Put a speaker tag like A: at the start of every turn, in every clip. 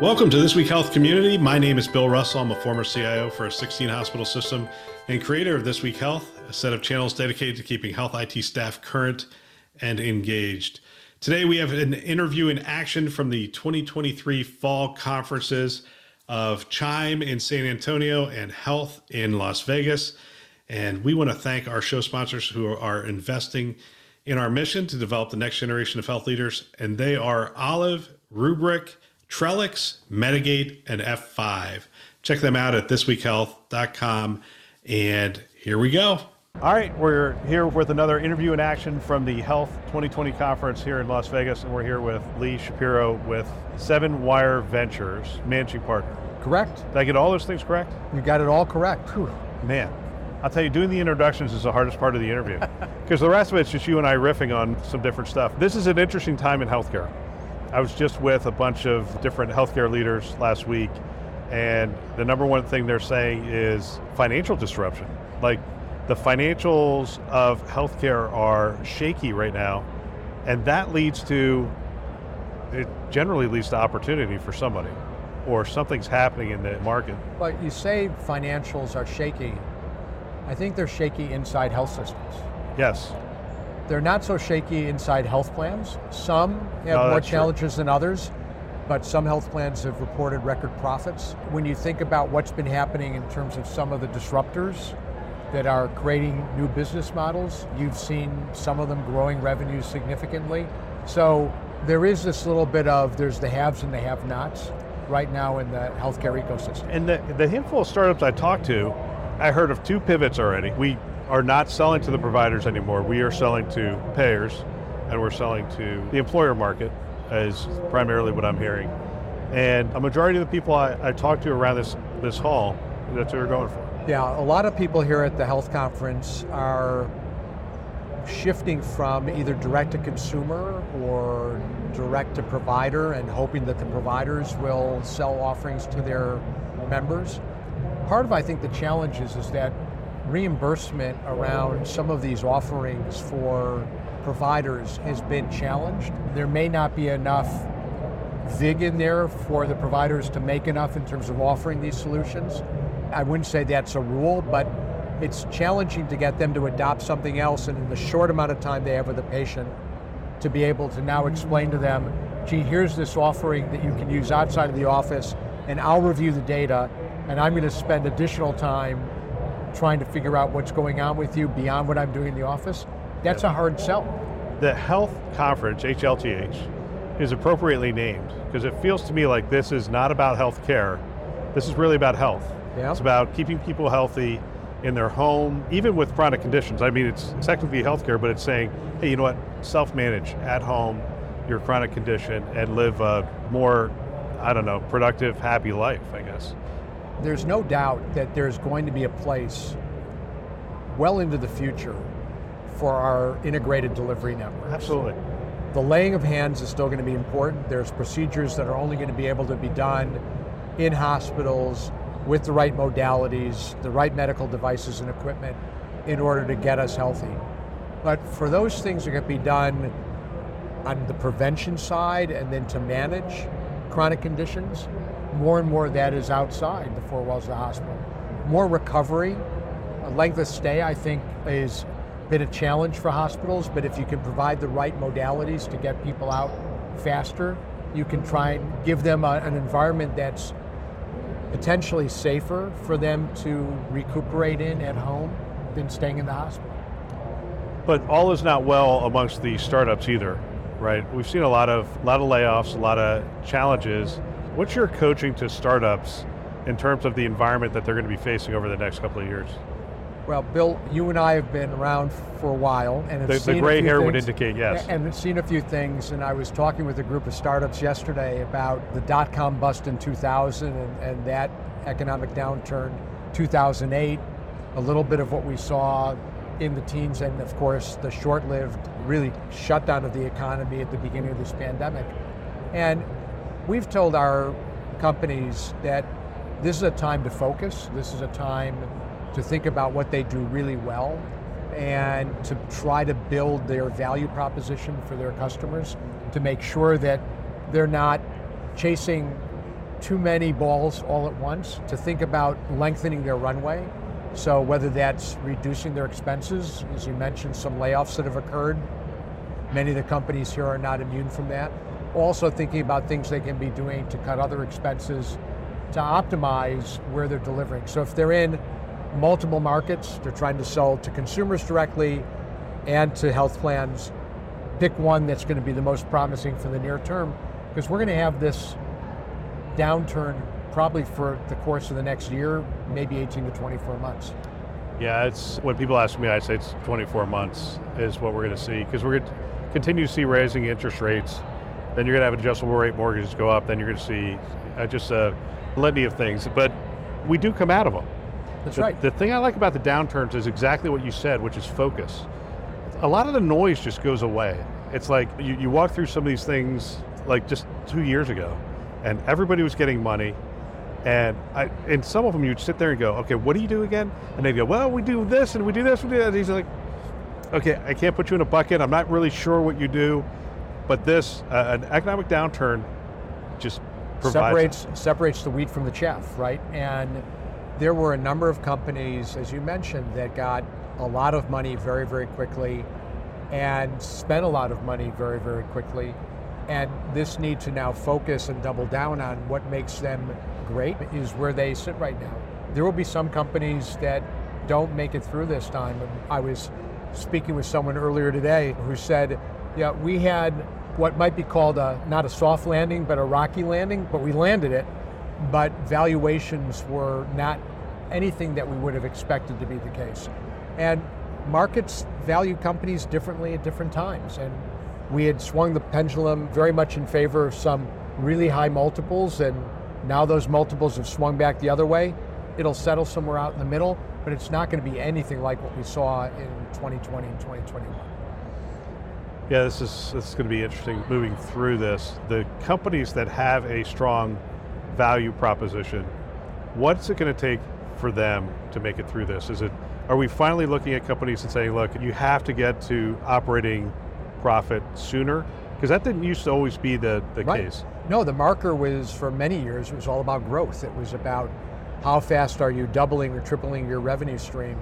A: Welcome to This Week Health Community. My name is Bill Russell. I'm a former CIO for a 16 hospital system and creator of This Week HLTH, a set of channels dedicated to keeping health IT staff current and engaged. Today, we have an interview in action from the 2023 fall conferences of Chime in San Antonio and Health in Las Vegas. And we want to thank our show sponsors who are investing in our mission to develop the next generation of health leaders. And they are Olive, Rubrik, Trellix, Medigate, and F5. Check them out at thisweekhealth.com. And here we go. All right, we're here with another interview in action from the Health 2020 conference here in Las Vegas, and we're here with Lee Shapiro with 7wire Ventures, managing partner.
B: Correct.
A: Did I get all those things correct?
B: You got it all correct. Whew.
A: Man, I'll tell you, doing the introductions is the hardest part of the interview because the rest of it's just you and I riffing on some different stuff. This is an interesting time in healthcare. I was just with a bunch of different healthcare leaders last week, and the number one thing they're saying is financial disruption. Like the financials of healthcare are shaky right now, and that leads to, it generally leads to opportunity for somebody, or something's happening in the market.
B: But you say financials are shaky. I think they're shaky inside health systems.
A: Yes.
B: They're not so shaky inside health plans. Some have
A: No,
B: more
A: that's true.
B: challenges than others, but some health plans have reported record profits. When you think about what's been happening in terms of some of the disruptors that are creating new business models, you've seen some of them growing revenues significantly. So there is this little bit of there's the haves and the have-nots right now in the healthcare ecosystem.
A: And the, the handful of startups I talked to, I heard of two pivots already. We are not selling to the providers anymore. We are selling to payers, and we're selling to the employer market, is primarily what I'm hearing. And a majority of the people I, I talked to around this, this hall, that's what we're going for.
B: Yeah, a lot of people here at the health conference are shifting from either direct to consumer or direct to provider and hoping that the providers will sell offerings to their members. Part of I think the challenge is, is that reimbursement around some of these offerings for providers has been challenged. There may not be enough vig in there for the providers to make enough in terms of offering these solutions. I wouldn't say that's a rule, but it's challenging to get them to adopt something else and in the short amount of time they have with a patient to be able to now explain to them, gee, here's this offering that you can use outside of the office and I'll review the data and I'm going to spend additional time trying to figure out what's going on with you beyond what I'm doing in the office. That's a hard sell.
A: The health conference, HLTH, is appropriately named because it feels to me like this is not about health care. This is really about health.
B: Yeah.
A: It's about keeping people healthy in their home, even with chronic conditions. I mean, it's technically healthcare, but it's saying, hey, you know what? Self manage at home your chronic condition and live a more, I don't know, productive, happy life, I guess.
B: There's no doubt that there's going to be a place well into the future for our integrated delivery networks.
A: Absolutely.
B: The laying of hands is still going to be important. There's procedures that are only going to be able to be done in hospitals with the right modalities, the right medical devices and equipment in order to get us healthy. But for those things that can be done on the prevention side and then to manage chronic conditions, more and more of that is outside the four walls of the hospital. More recovery, a length of stay, I think, is been a challenge for hospitals, but if you can provide the right modalities to get people out faster, you can try and give them a, an environment that's potentially safer for them to recuperate in at home than staying in the hospital.
A: But all is not well amongst the startups either, right? We've seen a lot of lot of layoffs, a lot of challenges. What's your coaching to startups in terms of the environment that they're going to be facing over the next couple of years?
B: Well, Bill, you and I have been around for a while, and
A: The,
B: seen
A: the gray hair would indicate yes.
B: And seen a few things, and I was talking with a group of startups yesterday about the dot com bust in 2000 and, and that economic downturn 2008, a little bit of what we saw in the teens, and of course the short lived, really shutdown of the economy at the beginning of this pandemic. And we've told our companies that this is a time to focus, this is a time to think about what they do really well and to try to build their value proposition for their customers to make sure that they're not chasing too many balls all at once, to think about lengthening their runway. So, whether that's reducing their expenses, as you mentioned, some layoffs that have occurred, many of the companies here are not immune from that. Also, thinking about things they can be doing to cut other expenses to optimize where they're delivering. So, if they're in multiple markets, they're trying to sell to consumers directly and to health plans, pick one that's going to be the most promising for the near term because we're going to have this downturn probably for the course of the next year, maybe 18 to 24 months.
C: Yeah, it's when people ask me, I say it's 24 months is what we're going to see because we're going to continue to see rising interest rates. Then you're going to have adjustable rate mortgages go up. Then you're going to see uh, just a litany of things. But we do come out of them.
B: That's
C: the,
B: right.
C: The thing I like about the downturns is exactly what you said, which is focus. A lot of the noise just goes away. It's like you, you walk through some of these things like just two years ago, and everybody was getting money. And I, and some of them you'd sit there and go, okay, what do you do again? And they'd go, well, we do this and we do this, and we do that. And he's like, okay, I can't put you in a bucket. I'm not really sure what you do, but this, uh, an economic downturn just
B: separates separates the wheat from the chaff, right? And there were a number of companies, as you mentioned, that got a lot of money very, very quickly and spent a lot of money very, very quickly. And this need to now focus and double down on what makes them great is where they sit right now. There will be some companies that don't make it through this time. I was speaking with someone earlier today who said, yeah, we had what might be called a not a soft landing, but a rocky landing, but we landed it. But valuations were not anything that we would have expected to be the case. And markets value companies differently at different times. And we had swung the pendulum very much in favor of some really high multiples, and now those multiples have swung back the other way. It'll settle somewhere out in the middle, but it's not going to be anything like what we saw in 2020 and 2021.
C: Yeah, this is this is going to be interesting moving through this. The companies that have a strong value proposition, what's it going to take for them to make it through this? Is it are we finally looking at companies and saying, look, you have to get to operating profit sooner? Because that didn't used to always be the, the
B: right.
C: case.
B: No, the marker was for many years, it was all about growth. It was about how fast are you doubling or tripling your revenue stream.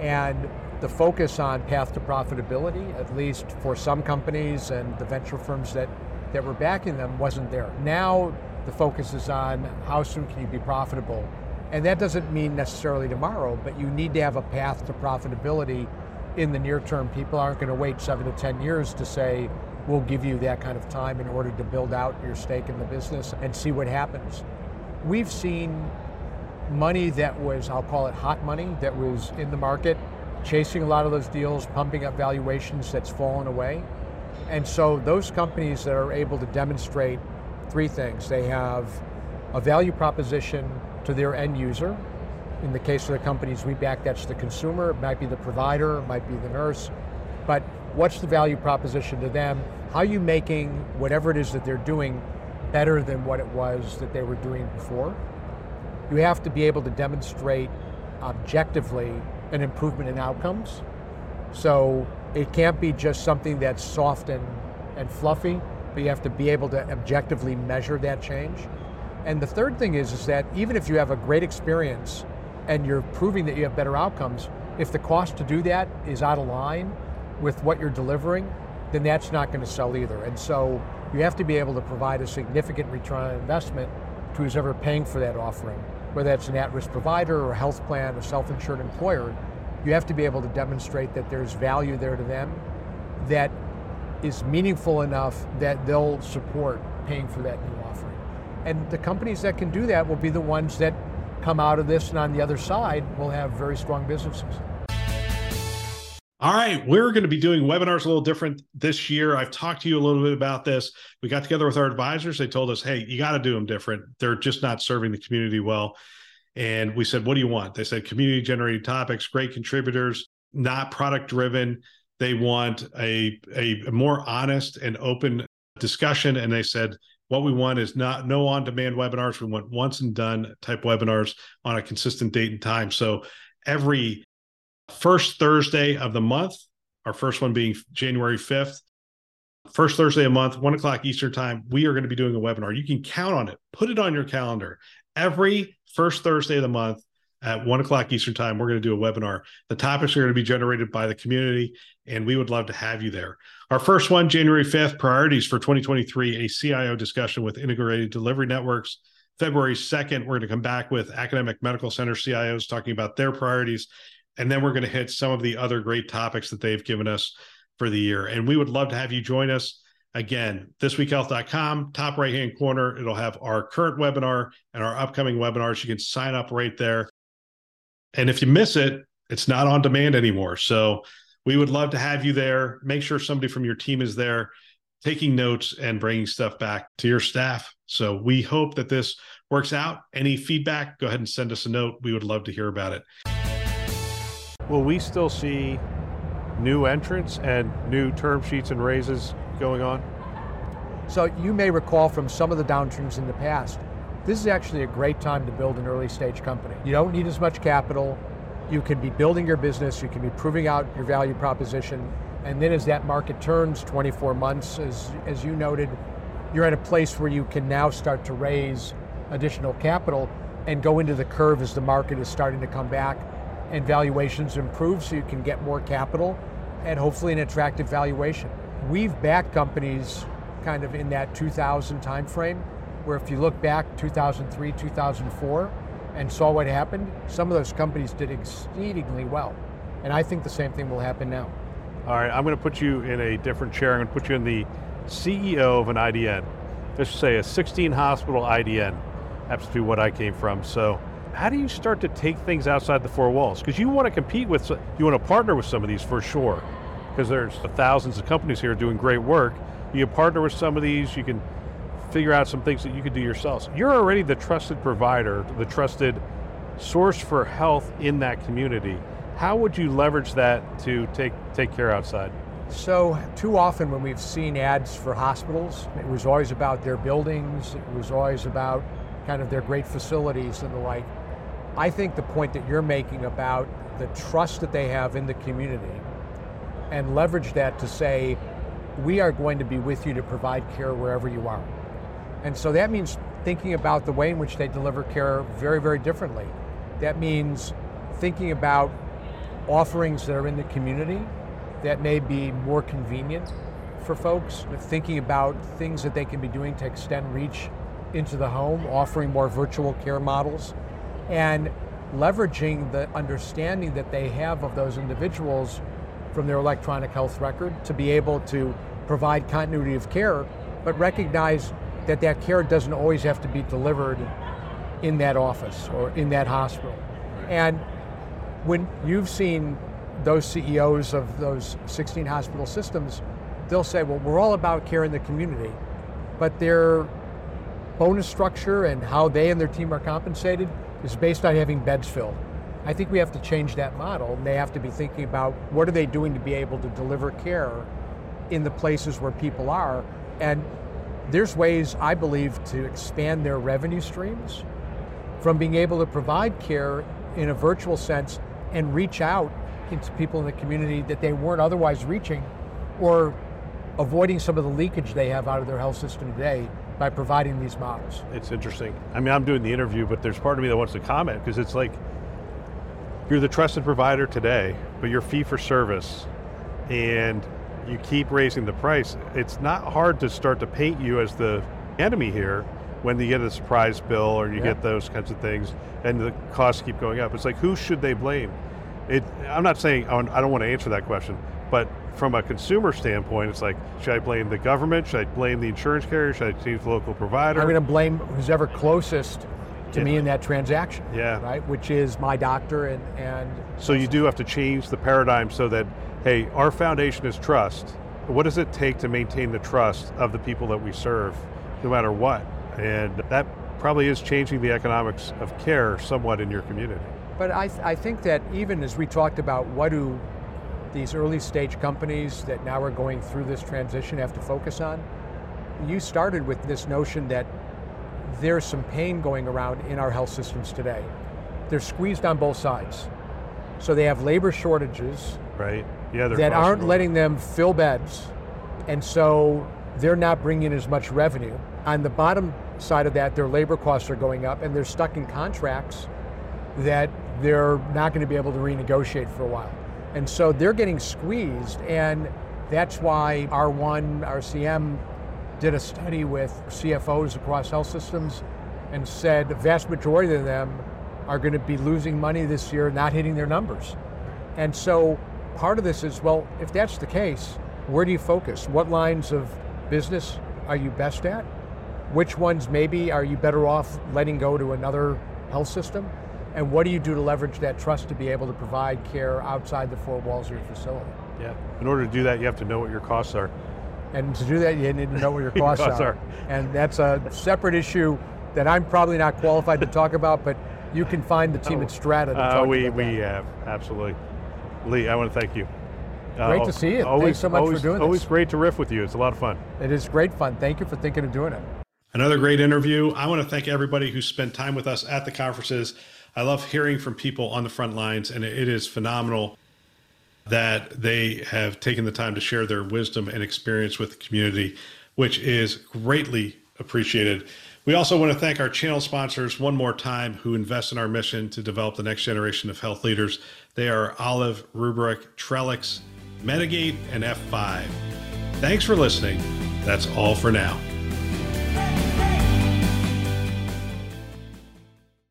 B: And the focus on path to profitability, at least for some companies and the venture firms that, that were backing them, wasn't there. Now the focus is on how soon can you be profitable and that doesn't mean necessarily tomorrow, but you need to have a path to profitability in the near term. People aren't going to wait seven to 10 years to say, we'll give you that kind of time in order to build out your stake in the business and see what happens. We've seen money that was, I'll call it hot money, that was in the market, chasing a lot of those deals, pumping up valuations that's fallen away. And so those companies that are able to demonstrate three things they have a value proposition to their end user. In the case of the companies we back, that's the consumer, it might be the provider, it might be the nurse. But what's the value proposition to them? How are you making whatever it is that they're doing better than what it was that they were doing before? You have to be able to demonstrate objectively an improvement in outcomes. So it can't be just something that's soft and, and fluffy, but you have to be able to objectively measure that change. And the third thing is, is that even if you have a great experience and you're proving that you have better outcomes, if the cost to do that is out of line with what you're delivering, then that's not going to sell either. And so you have to be able to provide a significant return on investment to who's ever paying for that offering, whether that's an at-risk provider or a health plan, or self-insured employer. You have to be able to demonstrate that there's value there to them that is meaningful enough that they'll support paying for that new offering. And the companies that can do that will be the ones that come out of this and on the other side will have very strong businesses.
A: All right, we're going to be doing webinars a little different this year. I've talked to you a little bit about this. We got together with our advisors. They told us, hey, you got to do them different. They're just not serving the community well. And we said, what do you want? They said community generated topics, great contributors, not product driven. They want a, a more honest and open discussion. And they said, what we want is not no on demand webinars. We want once and done type webinars on a consistent date and time. So every first Thursday of the month, our first one being January 5th, First Thursday of month, one o'clock Eastern time, we are going to be doing a webinar. You can count on it. Put it on your calendar. Every first Thursday of the month at one o'clock Eastern time, we're going to do a webinar. The topics are going to be generated by the community, and we would love to have you there. Our first one, January 5th, priorities for 2023, a CIO discussion with integrated delivery networks. February 2nd, we're going to come back with academic medical center CIOs talking about their priorities. And then we're going to hit some of the other great topics that they've given us for the year. And we would love to have you join us. Again, thisweekhealth.com, top right hand corner, it'll have our current webinar and our upcoming webinars. You can sign up right there. And if you miss it, it's not on demand anymore. So we would love to have you there. Make sure somebody from your team is there taking notes and bringing stuff back to your staff. So we hope that this works out. Any feedback, go ahead and send us a note. We would love to hear about it.
C: Will we still see new entrants and new term sheets and raises going on?
B: So you may recall from some of the downturns in the past, this is actually a great time to build an early stage company. You don't need as much capital. You can be building your business, you can be proving out your value proposition, and then as that market turns 24 months, as, as you noted, you're at a place where you can now start to raise additional capital and go into the curve as the market is starting to come back and valuations improve so you can get more capital and hopefully an attractive valuation. We've backed companies kind of in that 2000 timeframe, where if you look back 2003, 2004, and saw what happened, some of those companies did exceedingly well. And I think the same thing will happen now.
C: All right, I'm going to put you in a different chair. I'm going to put you in the CEO of an IDN. Let's say a 16 hospital IDN. Happens to be what I came from. So how do you start to take things outside the four walls? Because you want to compete with, you want to partner with some of these for sure. Because there's thousands of companies here doing great work. You can partner with some of these, you can figure out some things that you could do yourselves. You're already the trusted provider, the trusted source for health in that community. How would you leverage that to take, take care outside?
B: So, too often when we've seen ads for hospitals, it was always about their buildings, it was always about kind of their great facilities and the like. I think the point that you're making about the trust that they have in the community and leverage that to say, we are going to be with you to provide care wherever you are. And so that means thinking about the way in which they deliver care very, very differently. That means thinking about offerings that are in the community that may be more convenient for folks, thinking about things that they can be doing to extend reach into the home, offering more virtual care models, and leveraging the understanding that they have of those individuals from their electronic health record to be able to provide continuity of care, but recognize that that care doesn't always have to be delivered in that office or in that hospital. And when you've seen those CEOs of those 16 hospital systems, they'll say, well, we're all about care in the community, but their bonus structure and how they and their team are compensated is based on having beds filled. I think we have to change that model. And they have to be thinking about what are they doing to be able to deliver care in the places where people are. And there's ways, I believe, to expand their revenue streams from being able to provide care in a virtual sense and reach out into people in the community that they weren't otherwise reaching or avoiding some of the leakage they have out of their health system today by providing these models.
C: It's interesting. I mean, I'm doing the interview, but there's part of me that wants to comment because it's like you're the trusted provider today, but you're fee for service and you keep raising the price. It's not hard to start to paint you as the enemy here when you get a surprise bill or you yeah. get those kinds of things and the costs keep going up. It's like, who should they blame? It, I'm not saying, I don't want to answer that question, but from a consumer standpoint, it's like, should I blame the government? Should I blame the insurance carrier? Should I change the local provider?
B: I'm going to blame who's ever closest to yeah. me in that transaction.
C: Yeah.
B: Right, which is my doctor and and.
C: So you do have to change the paradigm so that hey, our foundation is trust. What does it take to maintain the trust of the people that we serve, no matter what? And that probably is changing the economics of care somewhat in your community.
B: But I, th- I think that even as we talked about what do these early stage companies that now are going through this transition have to focus on, you started with this notion that there's some pain going around in our health systems today. They're squeezed on both sides. So they have labor shortages
C: right.
B: yeah, that aren't letting them fill beds And so they're not bringing as much revenue. On the bottom side of that, their labor costs are going up and they're stuck in contracts that they're not going to be able to renegotiate for a while. And so they're getting squeezed. And that's why R1, RCM did a study with CFOs across health systems and said the vast majority of them are going to be losing money this year, not hitting their numbers. And so part of this is well, if that's the case, where do you focus? What lines of business are you best at? Which ones maybe are you better off letting go to another health system? And what do you do to leverage that trust to be able to provide care outside the four walls of your facility?
C: Yeah. In order to do that, you have to know what your costs are.
B: And to do that, you need to know what your costs,
C: costs
B: are.
C: are.
B: And that's a separate issue that I'm probably not qualified to talk about, but you can find the team at Strata to
C: Uh,
B: talk
C: we
B: about
C: we
B: that.
C: have absolutely. Lee, I want to thank you. Uh,
B: Great to see you. Thanks
C: Always,
B: so much for
C: always,
B: doing this.
C: Always great to riff with you. It's a lot of fun.
B: It is great fun. Thank you for thinking of doing it.
A: Another great interview. I want to thank everybody who spent time with us at the conferences. I love hearing from people on the front lines, and it is phenomenal that they have taken the time to share their wisdom and experience with the community, which is greatly appreciated. We also want to thank our channel sponsors one more time who invest in our mission to develop the next generation of health leaders. They are Olive, Rubrik, Trellix, Medigate, and F5. Thanks for listening. That's all for now.